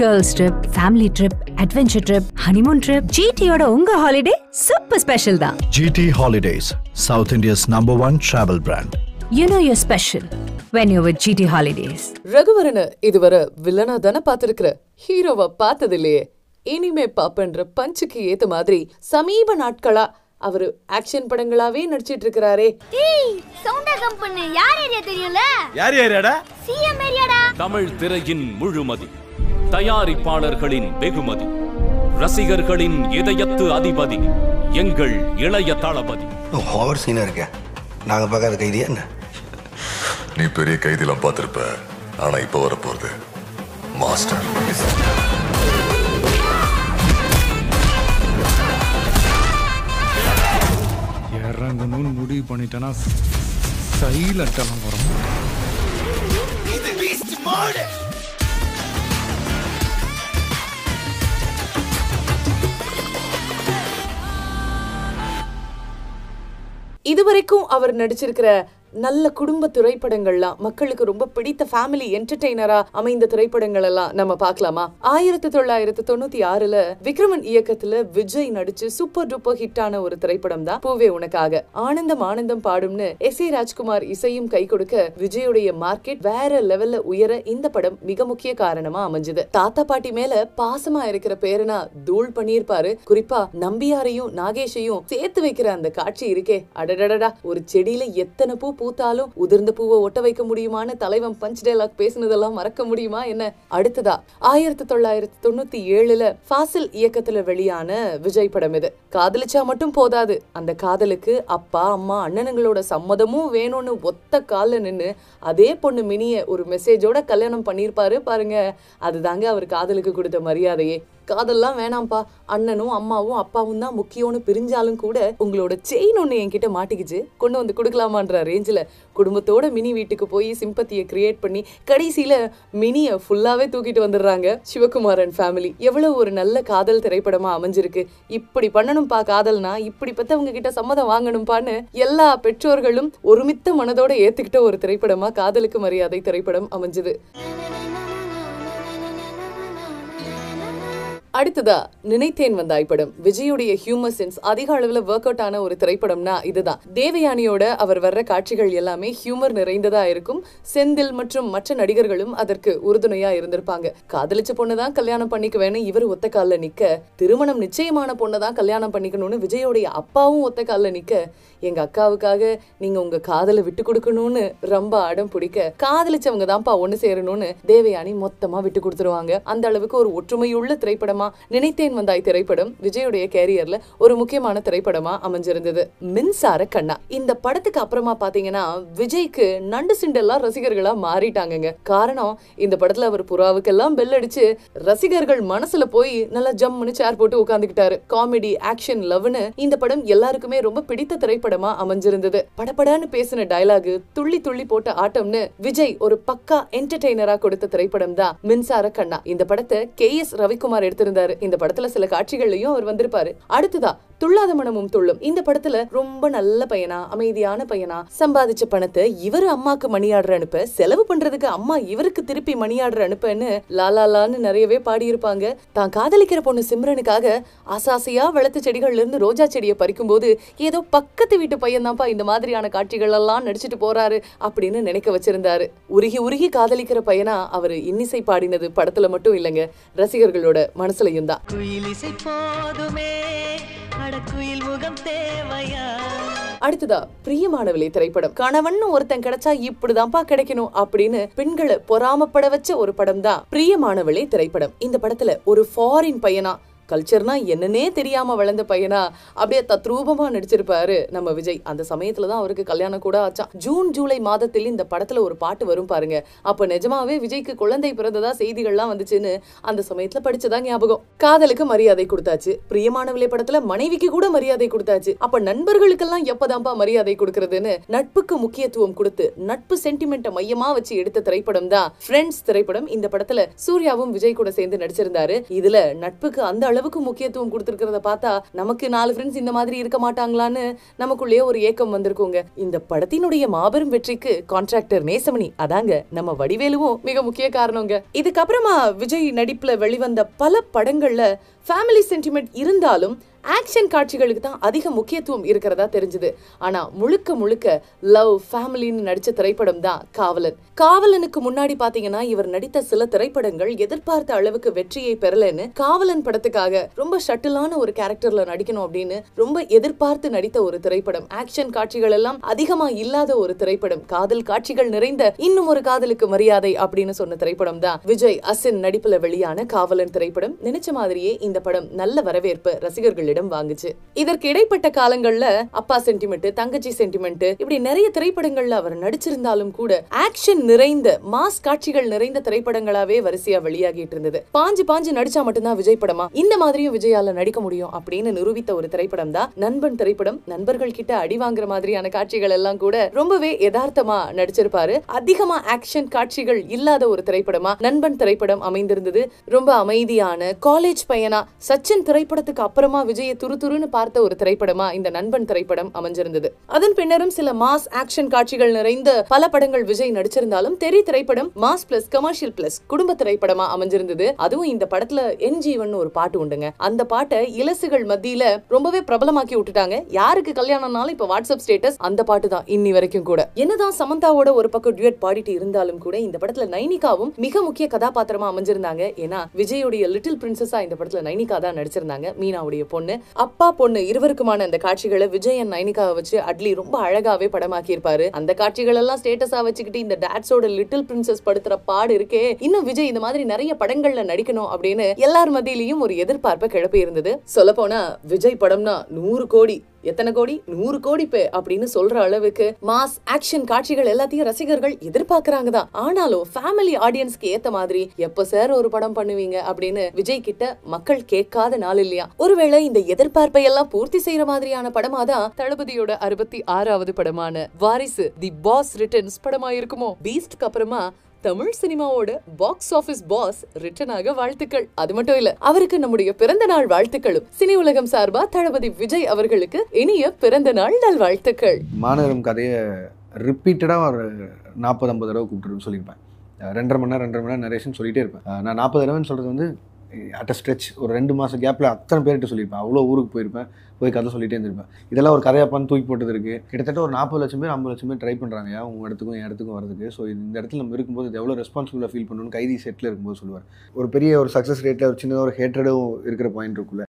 Girls trip family trip adventure trip honeymoon trip ஜிடியோட உங்க holiday super special தான். GT Holidays, South India's number one travel brand. You know your special when you with GT holidays ரகுவரனை இதுவரை வில்லனா தானே பார்த்திருக்கிற? ஹீரோவா பார்த்தது இல்லையே இனிமே பாப்பன்ற பஞ்சுக்கு ஏத்த மாதிரி சமீப நாட்களா அவரு ஆக்ஷன் படங்களாவே நடிச்சிட்டு இருக்கிறாரே டேய் சவுண்டா கம்பெனி யார் ஏரியா தெரியும்ல? யார் யாரியாடா சிஎம் ஏரியாடா தமிழ் திரையின் முழுமதி. தயாரிப்பாளர்களின் வெகுமதி. ரசிகர்களின் இதயத்து அதிபதி. எங்கள் இளைய தளபதி. ஓவர் சீனாக இருக்க. நாங்கள் பார்க்காத கைதியா என்ன? நீ பெரிய கைதிலாம் பார்த்திருப்ப. ஆனா இப்ப வர போறது மாஸ்டர். இறங்கணும்னு முடிவு பண்ணிட்டேன்னா சைலண்டெல்லாம் வரும் இதுவரைக்கும் அவர் நடிச்சிருக்கிற நல்ல குடும்ப திரைப்படங்கள்லாம் மக்களுக்கு ரொம்ப பிடித்த ஃபேமிலி என்டர்டெய்னரா அமைந்த திரைப்படங்கள் எல்லாம் நம்ம பார்க்கலாமா ஆயிரத்தி தொள்ளாயிரத்தி தொண்ணூத்தி ஆறுல விக்ரமன் இயக்கத்துல விஜய் நடிச்சு சூப்பர் டூப்பர் ஹிட்டான ஒரு திரைப்படம் தான் பூவே உனக்காக. ஆனந்தம் ஆனந்தம் பாடும்னு எஸ் ஏ ராஜ்குமார் இசையும் கை கொடுக்க விஜயுடைய மார்க்கெட் வேற லெவல்ல உயர இந்த படம் மிக முக்கிய காரணமா அமைஞ்சது. தாத்தா பாட்டி மேல பாசமா இருக்கிற பேரனா தூள் பண்ணியிருப்பாரு. குறிப்பா நம்பியாரையும் நாகேஷையும் சேர்த்து வைக்கிற அந்த காட்சி இருக்கே. அடடடடா ஒரு செடியில எத்தனை பூ பூத்தாலும் உதிர்ந்த பூவை ஒட்ட வைக்க முடியுமான்னு தலைவன் பஞ்ச் டைலாக் பேசினதெல்லாம் மறக்க முடியுமா என்ன? அடுத்ததா ஆயிரத்தி தொள்ளாயிரத்தி தொண்ணூத்தி ஏழுல ஃபாசில் இயக்கத்துல வெளியான விஜய் படம் இது. காதலிச்சா மட்டும் போதாது. அந்த காதலுக்கு அப்பா அம்மா அண்ணனுங்களோட சம்மதமும் வேணும்னு ஒத்த காலில் நின்று அதே பொண்ணு மினிய ஒரு மெசேஜோட கல்யாணம் பண்ணியிருப்பாரு பாருங்க. அதுதாங்க அவர் காதலுக்கு கொடுத்த மரியாதையே. காதல்லாம் வேணாம்ப்பா. அண்ணனும் அம்மாவும் அப்பாவும் தான் முக்கியம்னு பிரிஞ்சாலும் கூட உங்களோட செயின் ஒன்று என்கிட்ட மாட்டிக்கிச்சு. கொண்டு வந்து கொடுக்கலாமான்ற ரேஞ்சில் குடும்பத்தோட மினி வீட்டுக்கு போய் சிம்பத்தியை கிரியேட் பண்ணி கடைசியில் மினியை ஃபுல்லாகவே தூக்கிட்டு வந்துடுறாங்க சிவகுமாரன் ஃபேமிலி எவ்வளோ ஒரு நல்ல காதல் திரைப்படமாக அமைஞ்சிருக்கு. இப்படி பண்ணணும்ப்பா காதல்னா இப்படி பெத்தவங்க கிட்ட சம்மதம் வாங்கணும்ப்பான்னு எல்லா பெற்றோர்களும் ஒருமித்த மனதோட ஏற்றுக்கிட்ட ஒரு திரைப்படமாக காதலுக்கு மரியாதை திரைப்படம் அமைஞ்சது. அடுத்ததா நினைத்தேன் வந்தாய் படம். விஜயுடைய ஹியூமர் சென்ஸ் அதிக அளவுல ஒர்க் அவுட் ஆன ஒரு திரைப்படம்னா இதுதான். தேவயானியோட அவர் வர்ற காட்சிகள் எல்லாமே ஹியூமர் நிறைந்ததா இருக்கும். செந்தில் மற்றும் மற்ற நடிகர்களும் அதற்கு உறுதுணையா இருந்திருப்பாங்க. காதலிச்ச பொண்ணுதான் கல்யாணம் பண்ணிக்குவேன்னு இவர் ஒத்த கால்ல நிக்க திருமணம் நிச்சயமான பொண்ணதான் கல்யாணம் பண்ணிக்கணும்னு விஜயோடைய அப்பாவும் ஒத்த கால்ல நிக்க எங்கள் அக்காவுக்காக நீங்கள் உங்கள் காதலை விட்டு கொடுக்கணும்னு ரொம்ப அடம் பிடிக்க காதலிச்சவங்க தான்ப்பா ஒன்று சேரணும்னு தேவயானி மொத்தமாக விட்டு கொடுத்துருவாங்க. அந்த அளவுக்கு ஒரு ஒற்றுமையுள்ள திரைப்படமா நினைத்தேன் வந்தாய் திரைப்படம். விஜயுடைய கேரியர்ல ஒரு முக்கியமான திரைப்படமா அமைஞ்சிருந்தது. மின்சார கண்ணா. இந்த படத்துக்கு அப்புறமா பாத்தீங்கன்னா விஜய்க்கு நண்டு சிண்டெல்லாம் ரசிகர்களா மாறிட்டாங்கங்க. காரணம் இந்த படத்துல அவர் புறாவுக்கெல்லாம் பெல் அடிச்சு ரசிகர்கள் மனசுல போய் நல்லா ஜம்முன்னு சேர் போட்டு உட்காந்துக்கிட்டாரு காமெடி ஆக்ஷன் லவ்னு இந்த படம் எல்லாருக்குமே ரொம்ப பிடித்த திரைப்படம் அமைஞ்சிருந்தது. படப்படான்னு பேசின டயலாக் துள்ளி துள்ளி போட்ட ஆட்டம்னு விஜய் ஒரு பக்கா என்டர்டெய்னரா கொடுத்த திரைப்படம் தான். மின்சார கண்ணா. இந்த படத்தை கே எஸ் ரவிக்குமார் எடுத்திருந்தாரு. இந்த படத்துல சில காட்சிகள்லயும் அவர் வந்திருப்பாரு. அடுத்ததா துள்ளாத மனமும் துள்ளும். இந்த படத்துல ரொம்ப நல்ல பையனா அமைதியான பையனா சம்பாதிச்ச பணத்தை இவரு அம்மாக்கு மணியாடுற அனுப்ப செலவு பண்றதுக்கு அம்மா இவருக்கு திருப்பி மணியாடுற அனுப்பன்னு லாலாலான்னு நிறையவே பாடியிருப்பாங்க. தான் காதலிக்கிற பொண்ணு சிம்ரனுக்காக ஆசாசையா வளர்த்த செடிகள்ல இருந்து ரோஜா செடியை பறிக்கும் போது ஏதோ பக்கத்து வீட்டு பையன் தான்ப்பா இந்த மாதிரியான காட்சிகள் எல்லாம் நடிச்சிட்டு போறாரு அப்படின்னு நினைக்க வச்சிருந்தாரு. உருகி உருகி காதலிக்கிற பையனா அவரு இன்னிசை பாடினது படத்துல மட்டும் இல்லைங்க. ரசிகர்களோட மனசுலயும் தான் குயிலிசை முகம் தேவையா? அடுத்ததா பிரியமானவளே திரைப்படம். கணவன் ஒருத்தன் கிடைச்சா இப்படிதான்ப்பா கிடைக்கணும் அப்படின்னு பெண்களை பொறாமப்பட வச்ச ஒரு படம் தான் பிரியமானவளே திரைப்படம். இந்த படத்துல ஒரு ஃபாரின் பையனா கல்ச்சர்னா என்னன்னே தெரியாம வளர்ந்த பையனா அப்படியே தத்ரூபமா நடிச்சிருப்பாரு நம்ம விஜய். அந்த சமயத்துல தான் அவருக்கு கல்யாணம் கூட ஆச்சான் ஜூன் ஜூலை மாதத்தில் இந்த படத்துல ஒரு பாட்டு வரும் பாருங்க. அப்போ நிஜமாவே விஜய்க்கு குழந்தை பிறந்ததா செய்திகள்லாம் வந்துச்சுன்னு அந்த சமயத்துல படிச்சதா ஞாபகம். காதலுக்கு மரியாதை கொடுத்தாச்சு. பிரியமானவிலை படத்துல மனைவிக்கு கூட மரியாதை கொடுத்தாச்சு. அப்ப நண்பர்களுக்கெல்லாம் எப்பதான்ப்பா மரியாதை கொடுக்கறதுன்னு நட்புக்கு முக்கியத்துவம் கொடுத்து நட்பு சென்டிமெண்ட்டை மையமா வச்சு எடுத்த திரைப்படம் தான் ஃப்ரெண்ட்ஸ் திரைப்படம். இந்த படத்துல சூர்யாவும் விஜய் கூட சேர்ந்து நடிச்சிருந்தாரு. இதுல நட்புக்கு அந்த அளவு அளவுக்கு முக்கியத்துவம் கொடுத்துருக்கிறத பார்த்தா நமக்கு நாலு ஃப்ரெண்ட்ஸ் இந்த மாதிரி இருக்க மாட்டாங்களான்னு நமக்குள்ளேயே ஒரு ஏக்கம் வந்திருக்குங்க. இந்த படத்தினுடைய மாபெரும் வெற்றிக்கு கான்ட்ராக்டர் நேசமணி அதாங்க நம்ம வடிவேலுவும் மிக முக்கிய காரணங்க. இதுக்கப்புறமா விஜய் நடிப்புல வெளிவந்த பல படங்கள்ல ஃபேமிலி சென்டிமெண்ட் இருந்தாலும் ஆக்ஷன் காட்சிகளுக்கு தான் அதிக முக்கியத்துவம் இருக்கிறதா தெரிஞ்சது. ஆனா முழுக்க முழுக்க லவ் ஃபேமிலின்னு நடிச்ச திரைப்படம் தான் காவலன். காவலனுக்கு முன்னாடி பாத்தீங்கன்னா இவர் நடித்த சில திரைப்படங்கள் எதிர்பார்த்த அளவுக்கு வெற்றியை பெறலன்னு காவலன் படத்துக்காக ரொம்ப ஷட்டிலான ஒரு கேரக்டர்ல நடிக்கணும் அப்படின்னு ரொம்ப எதிர்பார்த்து நடித்த ஒரு திரைப்படம். ஆக்ஷன் காட்சிகள் எல்லாம் அதிகமா இல்லாத ஒரு திரைப்படம். காதல் காட்சிகள் நிறைந்த இன்னும் ஒரு காதலுக்கு மரியாதை அப்படின்னு சொன்ன திரைப்படம் தான். விஜய் அசின் நடிப்புல வெளியான காவலன் திரைப்படம். நினைச்ச மாதிரியே இந்த படம் நல்ல வரவேற்பு ரசிகர்களிடம் வாங்குச்சு. இதற்கு இடைப்பட்ட காலங்கள்ல அப்பா சென்டிமெண்ட் தங்கச்சி சென்டிமெண்ட் இப்படி நிறைய திரைப்படங்கள்ல அவர் நடிச்சிருந்தாலும் கூட ஆக்ஷன் நிறைந்த மாஸ் காட்சிகள் நிறைந்த திரைப்படங்களாவே வரிசையா வெளியாகிட்டு இருந்தது. பாஞ்சு பாஞ்சு நடிச்சா மட்டும்தான் விஜய் படமா? இந்த மாதிரியும் விஜயால நடிக்க முடியும் அப்படின்னு நிரூபித்த ஒரு திரைப்படம் தான் நண்பன் திரைப்படம். நண்பர்கள் கிட்ட அடி வாங்குற மாதிரியான காட்சிகள் எல்லாம் கூட ரொம்பவே யதார்த்தமா நடிச்சிருப்பாரு. அதிகமா ஆக்ஷன் காட்சிகள் இல்லாத ஒரு திரைப்படமா நண்பன் திரைப்படம் அமைந்திருந்தது. ரொம்ப அமைதியான காலேஜ் பையனா சச்சின் திரைப்படத்துக்கு அப்புறமா விஜய துரு துருன்னு பார்த்த ஒரு திரைப்படமா இந்த நண்பன் திரைப்படம் அமைஞ்சிருந்தது. அதன் பின்னரும் சில மாஸ் ஆக்ஷன் காட்சிகள் நிறைந்த பல படங்கள் விஜய் நடிச்சிருந்தாலும் தெரி திரைப்படம் மாஸ் பிளஸ் கமர்ஷியல் பிளஸ் குடும்ப திரைப்படமா அமைஞ்சிருந்தது. அதுவும் இந்த படத்துல என் ஜீவன் ஒரு பாட்டு உண்டுங்க. அந்த பாட்டை இலசுகள் மத்தியில ரொம்பவே பிரபலமாக்கி விட்டுட்டாங்க. யாருக்கு கல்யாணம்னாலும் இப்ப வாட்ஸ்அப் ஸ்டேட்டஸ் அந்த பாட்டு தான் இன்னி வரைக்கும் கூட. என்னதான் சமந்தாவோட ஒரு பக்கம் டியூட் பாடிட்டு இருந்தாலும் கூட இந்த படத்துல நைனிகாவும் மிக முக்கிய கதாபாத்திரமா அமைஞ்சிருந்தாங்க. ஏன்னா விஜயுடைய லிட்டில் பிரின்சஸா இந்த படத்துல நைனிகா தான் நடிச்சிருந்தாங்க மீனாவுடைய பொண்ணு. அப்பா பொண்ணு இருவருக்குமான அந்த காட்சிகளை விஜய் அண்ட் நைனிகாவை வச்சு அட்லி ரொம்ப அழகாவே படமாக்கி இருப்பாரு அந்த காட்சிகள் எல்லாம் ஸ்டேட்டஸா வச்சுக்கிட்டு இந்த டேட்ஸோட லிட்டில் பிரின்சஸ் படுத்துற பாடு இருக்கே இன்னும் விஜய் இந்த மாதிரி நிறைய படங்கள்ல நடிக்கணும் அப்படின்னு எல்லார் மத்தியிலயும் ஒரு எதிர்பார்ப்பை கிளப்பி இருந்தது சொல்ல போனா விஜய் படம்னா நூறு கோடி எத்தனை கோடி? நூறு கோடி பே அப்படின்னு சொல்ற அளவுக்கு மாஸ் ஆக்ஷன் காட்சிகள் எல்லாத்தையும் ரசிகர்கள் எதிர்பார்க்கறாங்க தான் ஆனாலும் ஃபேமிலி ஆடியன்ஸ்க்கு ஏத்த மாதிரி எப்ப சார் ஒரு படம் பண்ணுவீங்க அப்படின்னு விஜய் கிட்ட மக்கள் கேட்காத நாள் இல்லையா? ஒருவேளை இந்த எதிர்பார்ப்பை எல்லாம் பூர்த்தி செய்யற மாதிரியான படமா தான் தளபதியோட அறுபத்தி ஆறாவது படமான வாரிசு தி பாஸ் ரிட்டர்ன்ஸ் படமா இருக்குமோ பீஸ்ட்க்கு அப்புறமா தமிழ் சினிமாவோட பாக்ஸ் ஆபீஸ் பாஸ் ரிட்டன் ஆக வாழ்த்துக்கள். அது மட்டும் இல்ல அவருக்கு நம்முடைய பிறந்த நாள் வாழ்த்துக்களும். சினி உலகம் சார்பா தளபதி விஜய் அவர்களுக்கு இனிய பிறந்த நாள் நல்வாழ்த்துக்கள். மாநகரம் கதையை ரிப்பீட்டடாக ஒரு நாற்பது ஐம்பது தடவை கூப்பிட்டுருன்னு சொல்லியிருப்பேன். ரெண்டரை மணி நேரம் ரெண்டரை மணி நேரம் நரேஷன் சொல்லிட்டே இருப்பேன். நான் நாற்பது தடவைன்னு சொல்கிறது வந்து அட் அ ஸ்ட்ரெச் ஒரு ரெண்டு மாதம் கேப்பில் அத்தனை பேர்கிட்ட சொல்லியிருப்பேன். அவ்வளோ ஊருக்கு போயிருப்பேன் போய் கதை சொல்லிகிட்டே இருந்திருப்பேன். இதெல்லாம் ஒரு கதையாப்பான்னு தூக்கி போட்டது இருக்குது கிட்டத்தட்ட ஒரு நாற்பது லட்சம் பேர் ஐம்பது லட்சம் பேர் ட்ரை பண்ணுறாங்க உங்கள் இடத்துக்கும் என் இடத்துக்கும் வரதுக்கு ஸோ இந்த இடத்துல நம்ம இருக்கும்போது இது எவ்வளோ ரெஸ்பான்சிபிளாக ஃபீல் பண்ணணும்னு கைதி செட்டில் இருக்கும்போது சொல்லுவார். ஒரு பெரிய ஒரு சக்ஸஸ் ரேட்டில் ஒரு சின்னதாக ஒரு ஹேட்ரடும் இருக்கிற பாயிண்ட் இருக்குல்ல